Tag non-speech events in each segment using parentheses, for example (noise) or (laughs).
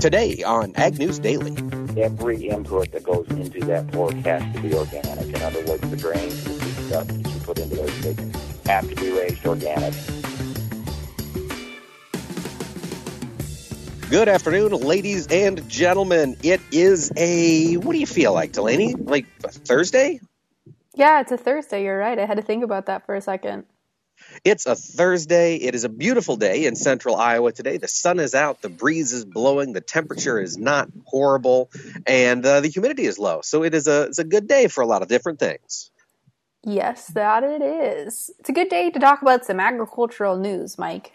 Today on Ag News Daily. Every input that goes into that pork has to be organic. In other words, the grains, the stuff that you put into those chickens have to be raised organic. Good afternoon, ladies and gentlemen. It is a, what do you feel like, Delaney? Like Thursday? Yeah, it's a Thursday. You're right. I had to think about that for a second. It's a Thursday. It is a beautiful day in central Iowa today. The sun is out, the breeze is blowing, the temperature is not horrible, and uh, the humidity is low. So it is a it's a good day for a lot of different things. Yes, that it is. It's a good day to talk about some agricultural news, Mike.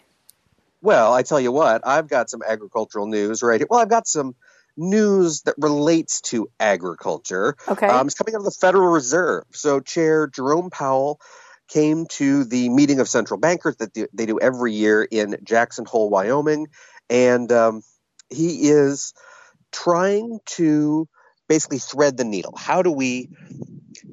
Well, I tell you what, I've got some agricultural news right here. Well, I've got some news that relates to agriculture. Okay. Um, it's coming out of the Federal Reserve. So, Chair Jerome Powell came to the meeting of central bankers that they do every year in Jackson Hole, Wyoming, and um, he is trying to basically thread the needle. How do we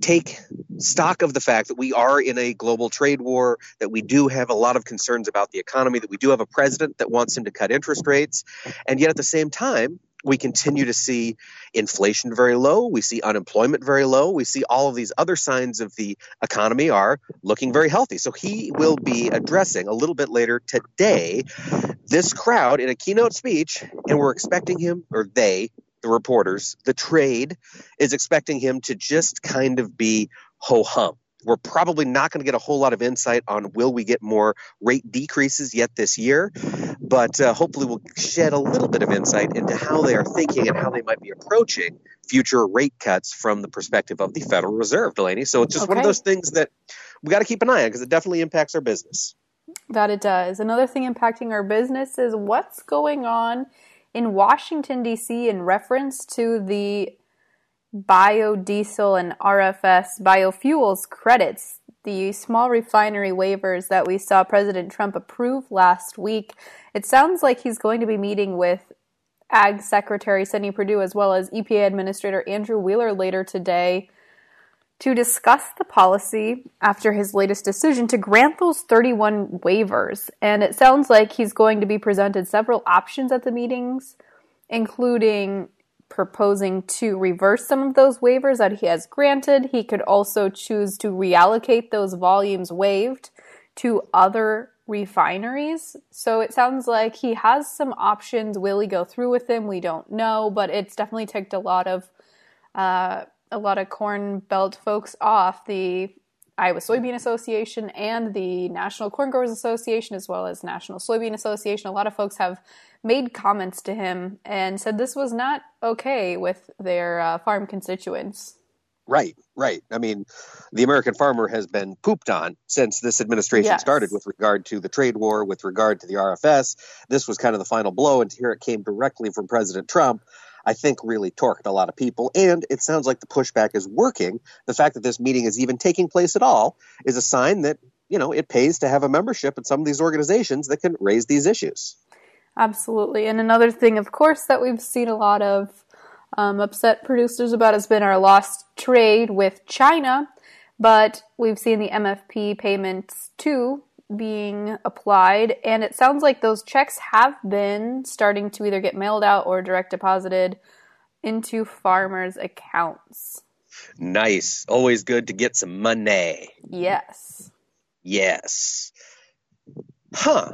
take stock of the fact that we are in a global trade war, that we do have a lot of concerns about the economy, that we do have a president that wants him to cut interest rates, and yet at the same time, we continue to see inflation very low. We see unemployment very low. We see all of these other signs of the economy are looking very healthy. So he will be addressing a little bit later today this crowd in a keynote speech, and we're expecting him, or they, the reporters, the trade is expecting him to just kind of be ho hum. We're probably not going to get a whole lot of insight on will we get more rate decreases yet this year, but uh, hopefully we'll shed a little bit of insight into how they are thinking and how they might be approaching future rate cuts from the perspective of the Federal Reserve, Delaney. So it's just okay. one of those things that we got to keep an eye on because it definitely impacts our business. That it does. Another thing impacting our business is what's going on in Washington, D.C., in reference to the biodiesel and RFS biofuels credits, the small refinery waivers that we saw President Trump approve last week. It sounds like he's going to be meeting with Ag Secretary Sonny Perdue as well as EPA Administrator Andrew Wheeler later today to discuss the policy after his latest decision to grant those 31 waivers. And it sounds like he's going to be presented several options at the meetings, including proposing to reverse some of those waivers that he has granted. He could also choose to reallocate those volumes waived to other refineries. So it sounds like he has some options. Will he go through with them? We don't know, but it's definitely ticked a lot of uh, a lot of corn belt folks off. The Iowa Soybean Association and the National Corn Growers Association, as well as National Soybean Association, a lot of folks have made comments to him and said this was not okay with their uh, farm constituents. Right, right. I mean, the American farmer has been pooped on since this administration yes. started with regard to the trade war, with regard to the RFS. This was kind of the final blow, and here it came directly from President Trump. I think really torqued a lot of people. And it sounds like the pushback is working. The fact that this meeting is even taking place at all is a sign that, you know, it pays to have a membership in some of these organizations that can raise these issues. Absolutely. And another thing, of course, that we've seen a lot of um, upset producers about has been our lost trade with China. But we've seen the MFP payments too being applied, and it sounds like those checks have been starting to either get mailed out or direct deposited into farmers' accounts. Nice. Always good to get some money. Yes. Yes. Huh.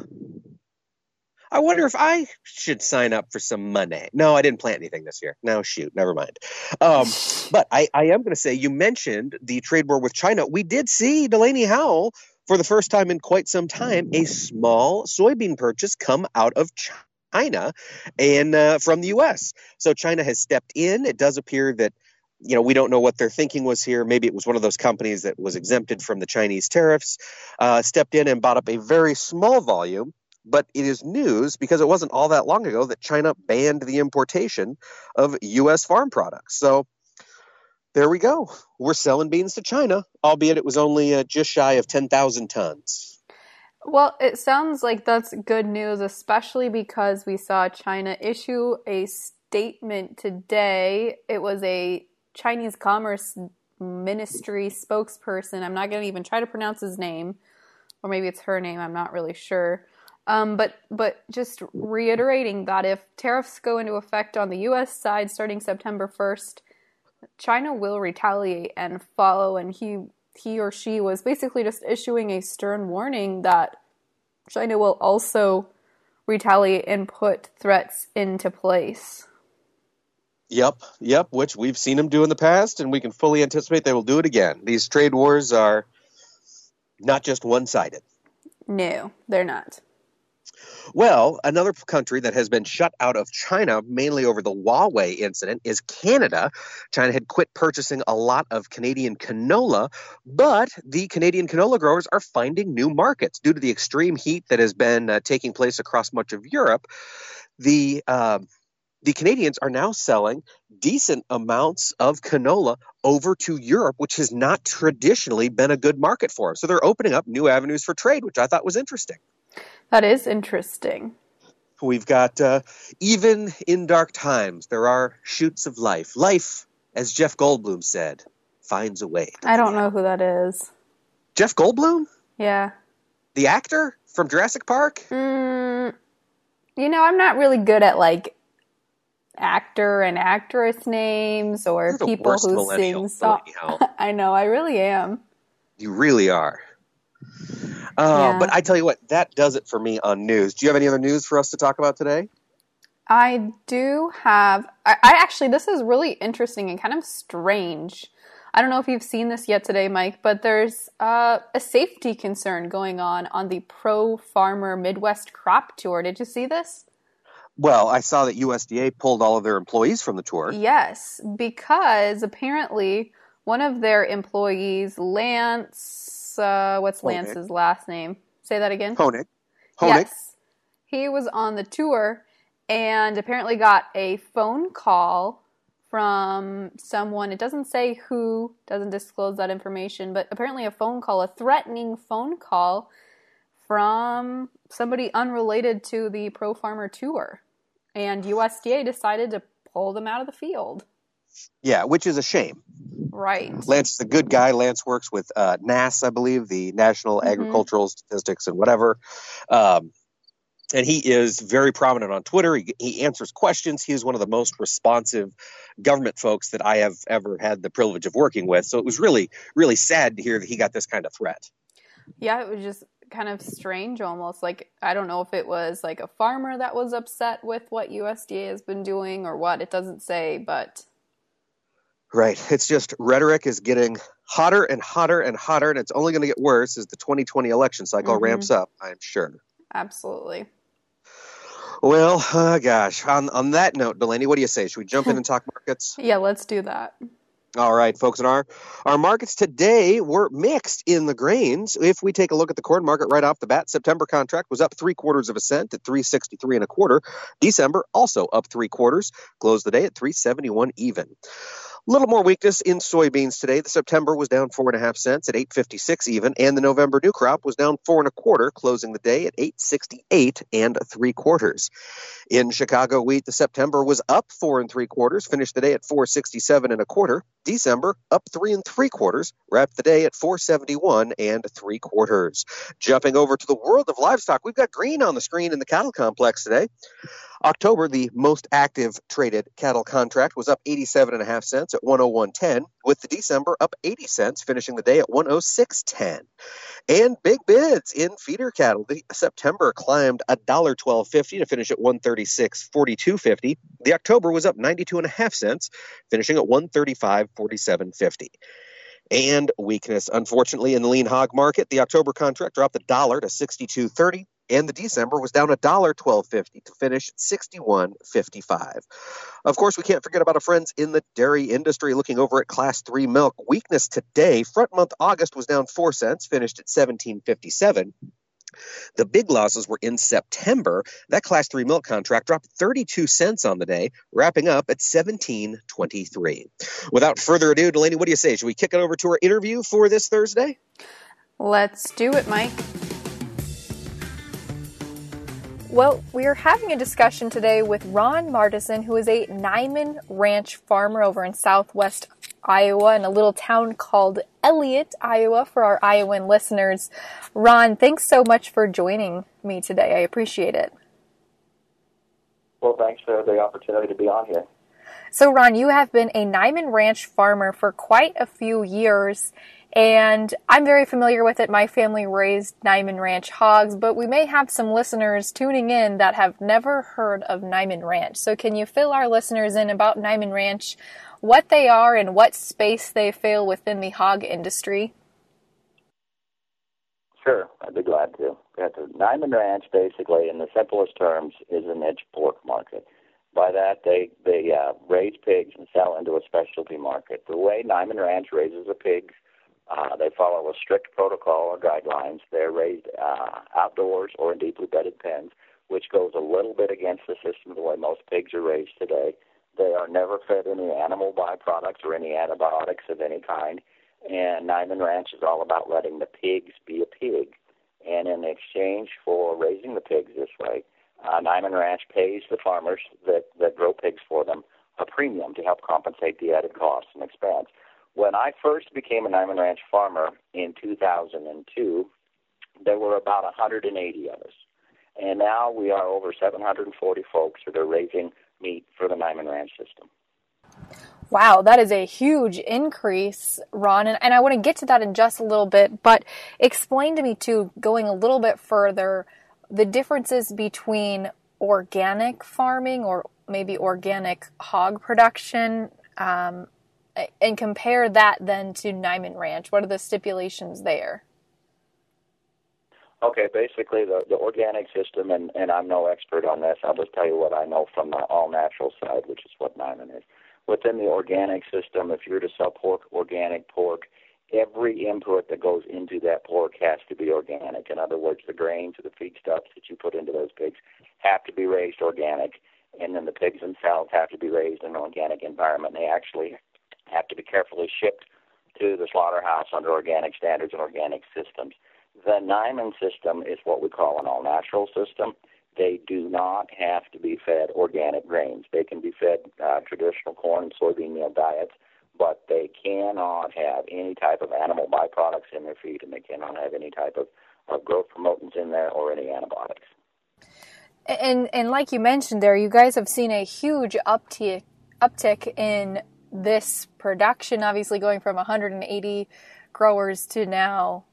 I wonder if I should sign up for some money. No, I didn't plant anything this year. No, shoot, never mind. Um, (laughs) but I, I am going to say you mentioned the trade war with China. We did see Delaney Howell for the first time in quite some time, a small soybean purchase come out of China and uh, from the U.S. So China has stepped in. It does appear that you know we don't know what their thinking was here. Maybe it was one of those companies that was exempted from the Chinese tariffs, uh, stepped in and bought up a very small volume. But it is news because it wasn't all that long ago that China banned the importation of U.S. farm products. So there we go. We're selling beans to China, albeit it was only uh, just shy of 10,000 tons. Well, it sounds like that's good news, especially because we saw China issue a statement today. It was a Chinese Commerce Ministry spokesperson. I'm not going to even try to pronounce his name, or maybe it's her name. I'm not really sure. Um, but but just reiterating that if tariffs go into effect on the U.S. side starting September first, China will retaliate and follow. And he he or she was basically just issuing a stern warning that China will also retaliate and put threats into place. Yep, yep, which we've seen them do in the past, and we can fully anticipate they will do it again. These trade wars are not just one sided. No, they're not. Well, another country that has been shut out of China, mainly over the Huawei incident, is Canada. China had quit purchasing a lot of Canadian canola, but the Canadian canola growers are finding new markets due to the extreme heat that has been uh, taking place across much of Europe. The uh, the Canadians are now selling decent amounts of canola over to Europe, which has not traditionally been a good market for them. So they're opening up new avenues for trade, which I thought was interesting. That is interesting. We've got uh, even in dark times, there are shoots of life. Life, as Jeff Goldblum said, finds a way. I don't know who that is. Jeff Goldblum, Yeah. the actor from Jurassic Park. Mm, you know, I'm not really good at like actor and actress names or people who sing songs. (laughs) I know, I really am. You really are. Uh, Yeah. But I tell you what, that does it for me on news. Do you have any other news for us to talk about today? I do have. I, I actually, this is really interesting and kind of strange. I don't know if you've seen this yet today, Mike, but there's uh, a safety concern going on on the Pro Farmer Midwest Crop Tour. Did you see this? Well, I saw that USDA pulled all of their employees from the tour. Yes, because apparently one of their employees, Lance, uh, what's Honig. Lance's last name? Say that again. Honig. Honig. Yes. He was on the tour and apparently got a phone call from someone. It doesn't say who, doesn't disclose that information, but apparently a phone call, a threatening phone call from somebody unrelated to the Pro Farmer Tour. And USDA decided to pull them out of the field. Yeah, which is a shame. Right. Lance is a good guy. Lance works with uh, NASS, I believe, the National Mhm. Agricultural Statistics and whatever. Um, and he is very prominent on Twitter. He, he answers questions. He is one of the most responsive government folks that I have ever had the privilege of working with. So it was really, really sad to hear that he got this kind of threat. Yeah, it was just kind of strange almost. Like, I don't know if it was like a farmer that was upset with what USDA has been doing or what. It doesn't say, but Right. It's just rhetoric is getting hotter and hotter and hotter, and it's only going to get worse as the 2020 election cycle Mhm. ramps up, I'm sure. absolutely. Well, uh, gosh, on, on that note, Delaney, what do you say? Should we jump in (laughs) and talk markets? Yeah, let's do that. All right, folks, and our our markets today were mixed in the grains. If we take a look at the corn market right off the bat, September contract was up three quarters of a cent at three sixty three and a quarter. December also up three quarters, closed the day at three seventy one even. Little more weakness in soybeans today. The September was down four and a half cents at eight fifty six even, and the November new crop was down four and a quarter, closing the day at eight sixty eight and three quarters. In Chicago wheat, the September was up four and three quarters, finished the day at 467 and a quarter. December up three and three quarters, wrapped the day at 471 and three quarters. Jumping over to the world of livestock, we've got green on the screen in the cattle complex today. October, the most active traded cattle contract was up 87 and a half cents at 101.10, with the December up 80 cents, finishing the day at 106.10. And big bids in feeder cattle. The September climbed a dollar twelve fifty to finish at one thirty six forty two fifty. The October was up ninety two and a half cents, finishing at one thirty five forty seven fifty. And weakness, unfortunately, in the lean hog market. The October contract dropped a dollar to sixty two thirty, and the December was down a dollar twelve fifty to finish sixty one fifty five. Of course, we can't forget about our friends in the dairy industry. Looking over at Class Three milk, weakness today. Front month August was down four cents, finished at seventeen fifty seven. The big losses were in September. That Class 3 milk contract dropped 32 cents on the day, wrapping up at 17.23. Without further ado, Delaney, what do you say? Should we kick it over to our interview for this Thursday? Let's do it, Mike. Well, we are having a discussion today with Ron Martison, who is a Niman Ranch farmer over in southwest Iowa in a little town called Elliott, Iowa, for our Iowan listeners. Ron, thanks so much for joining me today. I appreciate it. Well, thanks for the opportunity to be on here. So, Ron, you have been a Niman Ranch farmer for quite a few years, and I'm very familiar with it. My family raised Niman Ranch hogs, but we may have some listeners tuning in that have never heard of Niman Ranch. So, can you fill our listeners in about Niman Ranch, what they are, and what space they fill within the hog industry? Sure, I'd be glad to. Niman Ranch, basically, in the simplest terms, is a niche pork market. By that, they they uh, raise pigs and sell into a specialty market. The way Niman Ranch raises the pigs uh, they follow a strict protocol or guidelines. They're raised uh, outdoors or in deeply bedded pens, which goes a little bit against the system the way most pigs are raised today. They are never fed any animal byproducts or any antibiotics of any kind. And Niman Ranch is all about letting the pigs be a pig. And in exchange for raising the pigs this way, uh, Niman Ranch pays the farmers that, that grow pigs for them a premium to help compensate the added costs and expense. When I first became a Niman Ranch farmer in 2002, there were about 180 of us. And now we are over 740 folks that are raising meat for the Niman Ranch system. Wow, that is a huge increase, Ron. And, and I want to get to that in just a little bit, but explain to me, too, going a little bit further, the differences between organic farming or maybe organic hog production um, and compare that then to Niman Ranch. What are the stipulations there? Okay, basically the, the organic system, and, and I'm no expert on this. I'll just tell you what I know from the all natural side, which is what Niman is. Within the organic system, if you're to sell pork, organic pork, every input that goes into that pork has to be organic. In other words, the grains or the feedstuffs that you put into those pigs have to be raised organic, and then the pigs themselves have to be raised in an organic environment. They actually have to be carefully shipped to the slaughterhouse under organic standards and organic systems. The Niman system is what we call an all natural system. They do not have to be fed organic grains. They can be fed uh, traditional corn and soybean meal diets, but they cannot have any type of animal byproducts in their feed, and they cannot have any type of, of growth promotants in there or any antibiotics. And and like you mentioned there, you guys have seen a huge uptick uptick in this production, obviously going from 180 growers to now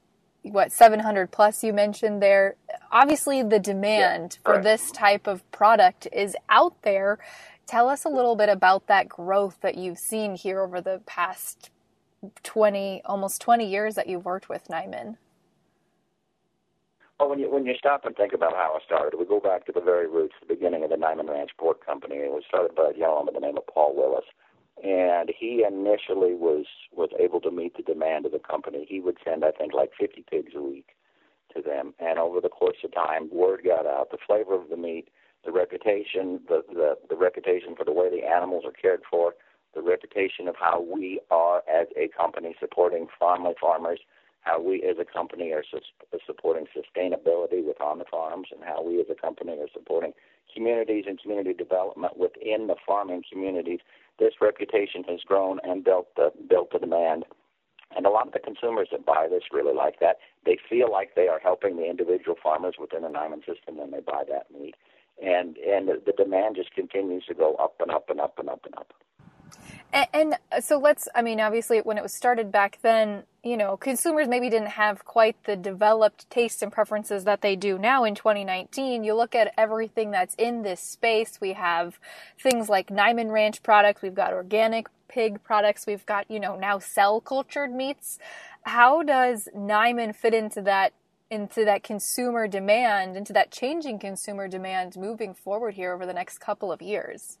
what 700 plus you mentioned there. Obviously the demand yeah, for this type of product is out there. Tell us a little bit about that growth that you've seen here over the past 20 almost 20 years that you've worked with Niman. Well, when you when you stop and think about how it started, we go back to the very roots, the beginning of the Niman Ranch Pork Company. It was started by a gentleman by the name of Paul Willis, and he initially was was able to meet the demand of the company. He would send, I think, like 50 pigs a week to them, and over the course of time, word got out. The flavor of the meat, the reputation, the the, the reputation for the way the animals are cared for, the reputation of how we are as a company supporting family farmers, how we as a company are su- supporting sustainability with on the farms, and how we as a company are supporting communities and community development within the farming communities this reputation has grown and built the built the demand. And a lot of the consumers that buy this really like that. They feel like they are helping the individual farmers within the Niman system when they buy that meat. And and the demand just continues to go up and up and up and up and up. And, and, so let's, I mean, obviously, when it was started back then, you know, consumers maybe didn't have quite the developed tastes and preferences that they do now in 2019. You look at everything that's in this space. We have things like Niman Ranch products, we've got organic pig products, we've got, you know, now cell cultured meats. How does Niman fit into that? Into that consumer demand, into that changing consumer demand moving forward here over the next couple of years?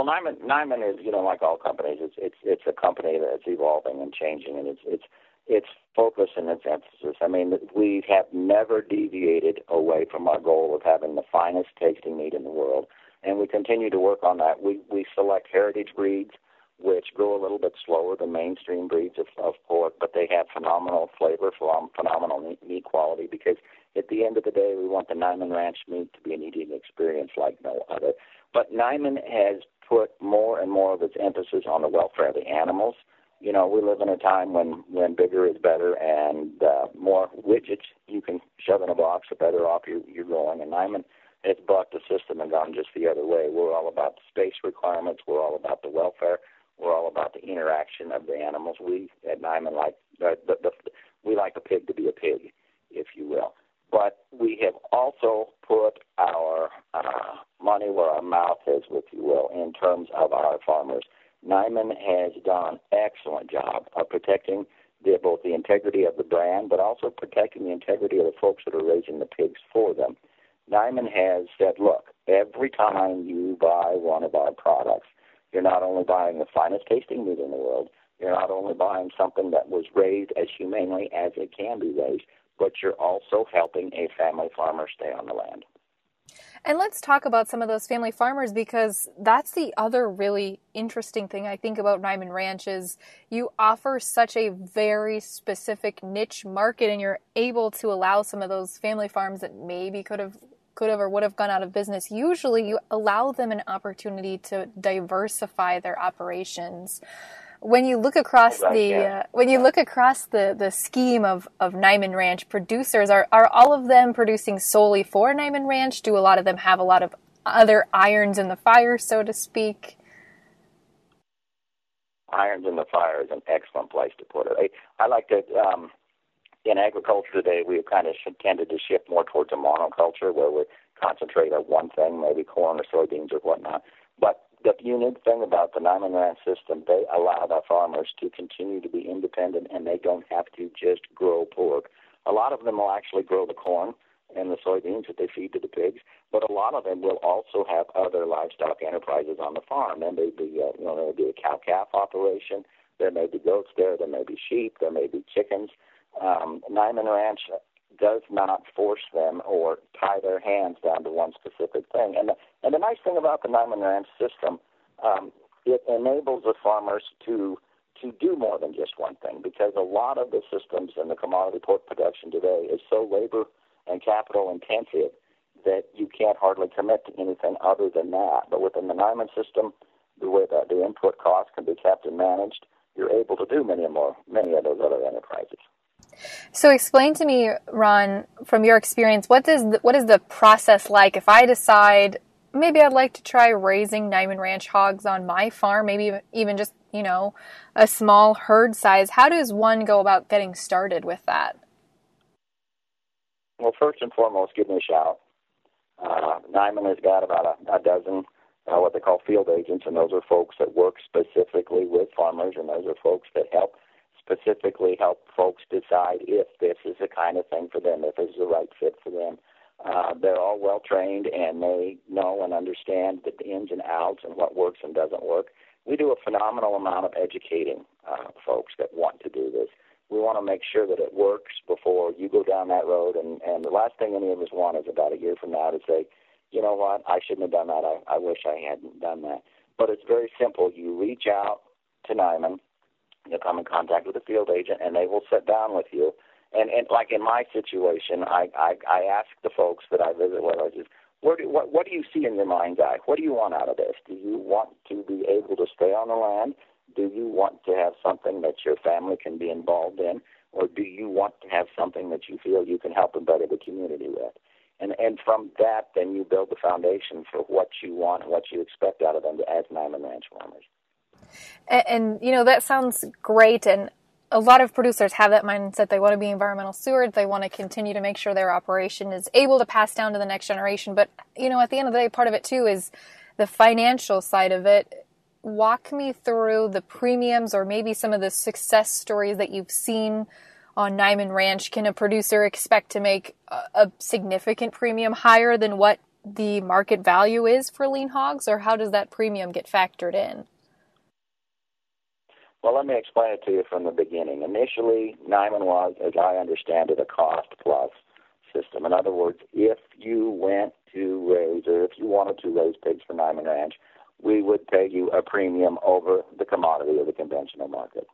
Well, Niman, Niman is, you know, like all companies, it's it's it's a company that's evolving and changing, and it's it's its focus and its emphasis. I mean, we have never deviated away from our goal of having the finest tasting meat in the world, and we continue to work on that. We we select heritage breeds, which grow a little bit slower than mainstream breeds of, of pork, but they have phenomenal flavor, phenomenal meat quality. Because at the end of the day, we want the Niman Ranch meat to be an eating experience like no other. But Niman has put more and more of its emphasis on the welfare of the animals you know, we live in a time when when bigger is better and uh, more widgets you can shove in a box, the better off you, you're going. And Niman has bucked the system and gone just the other way. We're all about the space requirements. We're all about the welfare. We're all about the interaction of the animals. We at Niman like uh, the, the, we like a pig to be a pig, if you will. But we have also put our uh, money where our mouth is, if you will, in terms of our farmers. Niman has done an excellent job of protecting the, both the integrity of the brand, but also protecting the integrity of the folks that are raising the pigs for them. Niman has said, look, every time you buy one of our products, you're not only buying the finest tasting meat in the world, you're not only buying something that was raised as humanely as it can be raised, but you're also helping a family farmer stay on the land. And let's talk about some of those family farmers because that's the other really interesting thing I think about Niman Ranch is you offer such a very specific niche market and you're able to allow some of those family farms that maybe could have could have or would have gone out of business. Usually you allow them an opportunity to diversify their operations when you look across right, the yeah. uh, when you look across the the scheme of of Niman Ranch producers, are are all of them producing solely for Niman Ranch? Do a lot of them have a lot of other irons in the fire, so to speak? Irons in the fire is an excellent place to put it. I, I like to. Um, in agriculture today, we have kind of tended to shift more towards a monoculture where we concentrate on one thing, maybe corn or soybeans or whatnot. But the unique thing about the Niman Ranch system, they allow the farmers to continue to be independent and they don't have to just grow pork. A lot of them will actually grow the corn and the soybeans that they feed to the pigs, but a lot of them will also have other livestock enterprises on the farm. There may be, uh, you know, there may be a cow calf operation. There may be goats there. There may be sheep. There may be chickens. Um, Niman Ranch does not force them or tie their hands down to one specific thing. And the, and the nice thing about the Niman Ranch system, um, it enables the farmers to to do more than just one thing because a lot of the systems in the commodity pork production today is so labor and capital intensive that you can't hardly commit to anything other than that. But within the Niman system, the way that the input costs can be kept and managed, you're able to do many more many of those other enterprises. So explain to me, Ron, from your experience, what does the, what is the process like if I decide maybe I'd like to try raising Niman Ranch hogs on my farm, maybe even just you know a small herd size. How does one go about getting started with that? Well, first and foremost, give me a shout. Uh, Niman has got about a, a dozen uh, what they call field agents, and those are folks that work specifically with farmers, and those are folks that help specifically help folks decide if this is the kind of thing for them, if it's the right fit for them. Uh, they're all well trained and they know and understand the ins and outs and what works and doesn't work. We do a phenomenal amount of educating uh, folks that want to do this. We want to make sure that it works before you go down that road. And, and the last thing any of us want is about a year from now to say, you know what, I shouldn't have done that. I, I wish I hadn't done that. But it's very simple. You reach out to Niman You'll come in contact with a field agent, and they will sit down with you. And and like in my situation, I I, I ask the folks that I visit with, I just what do, what what do you see in your mind's eye? What do you want out of this? Do you want to be able to stay on the land? Do you want to have something that your family can be involved in, or do you want to have something that you feel you can help and better the community with? And and from that, then you build the foundation for what you want and what you expect out of them as Niman Ranch farmers. And, and, you know, that sounds great. And a lot of producers have that mindset. They want to be environmental stewards. They want to continue to make sure their operation is able to pass down to the next generation. But, you know, at the end of the day, part of it too is the financial side of it. Walk me through the premiums or maybe some of the success stories that you've seen on Niman Ranch. Can a producer expect to make a, a significant premium higher than what the market value is for lean hogs, or how does that premium get factored in? Well, let me explain it to you from the beginning. Initially, Niman was, as I understand it, a cost plus system. In other words, if you went to raise, or if you wanted to raise pigs for Niman Ranch, we would pay you a premium over the commodity or the conventional market.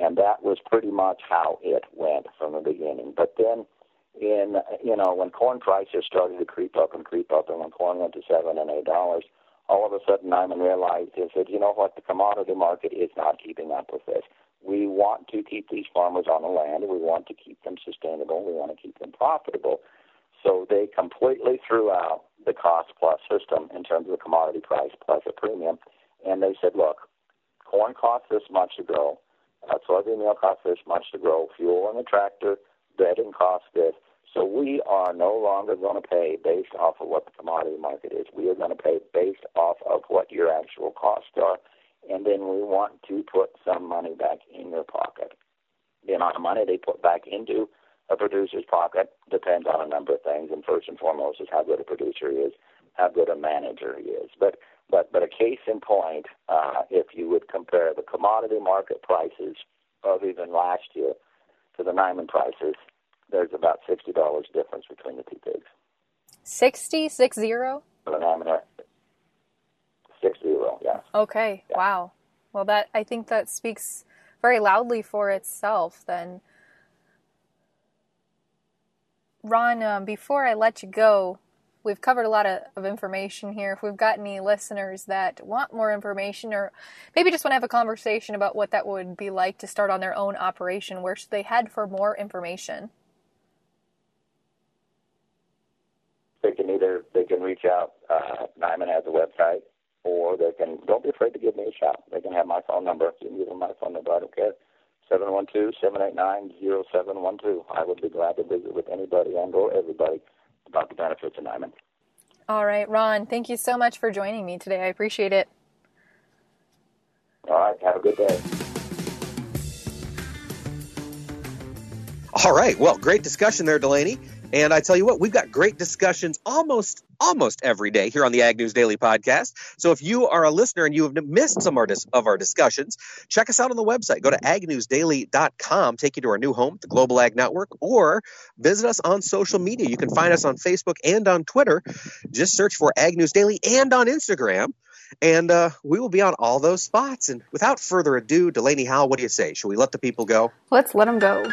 And that was pretty much how it went from the beginning. But then, in you know, when corn prices started to creep up and creep up, and when corn went to seven and eight dollars, all of a sudden Niman realized and said, you know what, the commodity market is not keeping up with this. we want to keep these farmers on the land, we want to keep them sustainable, we want to keep them profitable. So they completely threw out the cost plus system in terms of the commodity price plus a premium, and they said, look, corn costs this much to grow, uh, soybean meal costs this much to grow, fuel in the tractor, bedding costs this. So we are no longer going to pay based off of what the commodity market is. We are going to pay of what your actual costs are, and then we want to put some money back in your pocket. The amount of money they put back into a producer's pocket depends on a number of things, and first and foremost is how good a producer he is, how good a manager he is. But but but a case in point, uh, if you would compare the commodity market prices of even last year to the Niman prices, there's about sixty dollars difference between the two pigs. Sixty six zero. For the Niman, six zero. Yeah. Okay. Yeah. Wow. Well, that I think that speaks very loudly for itself. Then, Ron, um, before I let you go, we've covered a lot of, of, information here. If we've got any listeners that want more information or maybe just want to have a conversation about what that would be like to start on their own operation, where should they head for more information? They can either they can reach out. Uh, Niman has a website, or they can don't be afraid to give me a shout. They can have my phone number. You can give them my phone number. I don't care. 712-789-0712. I would be glad to visit with anybody and or everybody about the benefits of Niman. All right, Ron, thank you so much for joining me today. I appreciate it. All right, have a good day. All right, well, great discussion there, Delaney. And I tell you what, we've got great discussions almost almost every day here on the Ag News Daily podcast. So if you are a listener and you have missed some of our discussions, check us out on the website. Go to agnewsdaily.com, take you to our new home, the Global Ag Network, or visit us on social media. You can find us on Facebook and on Twitter. Just search for Ag News Daily and on Instagram. And uh, we will be on all those spots. And without further ado, Delaney Howell, what do you say? Should we let the people go? Let's let them go.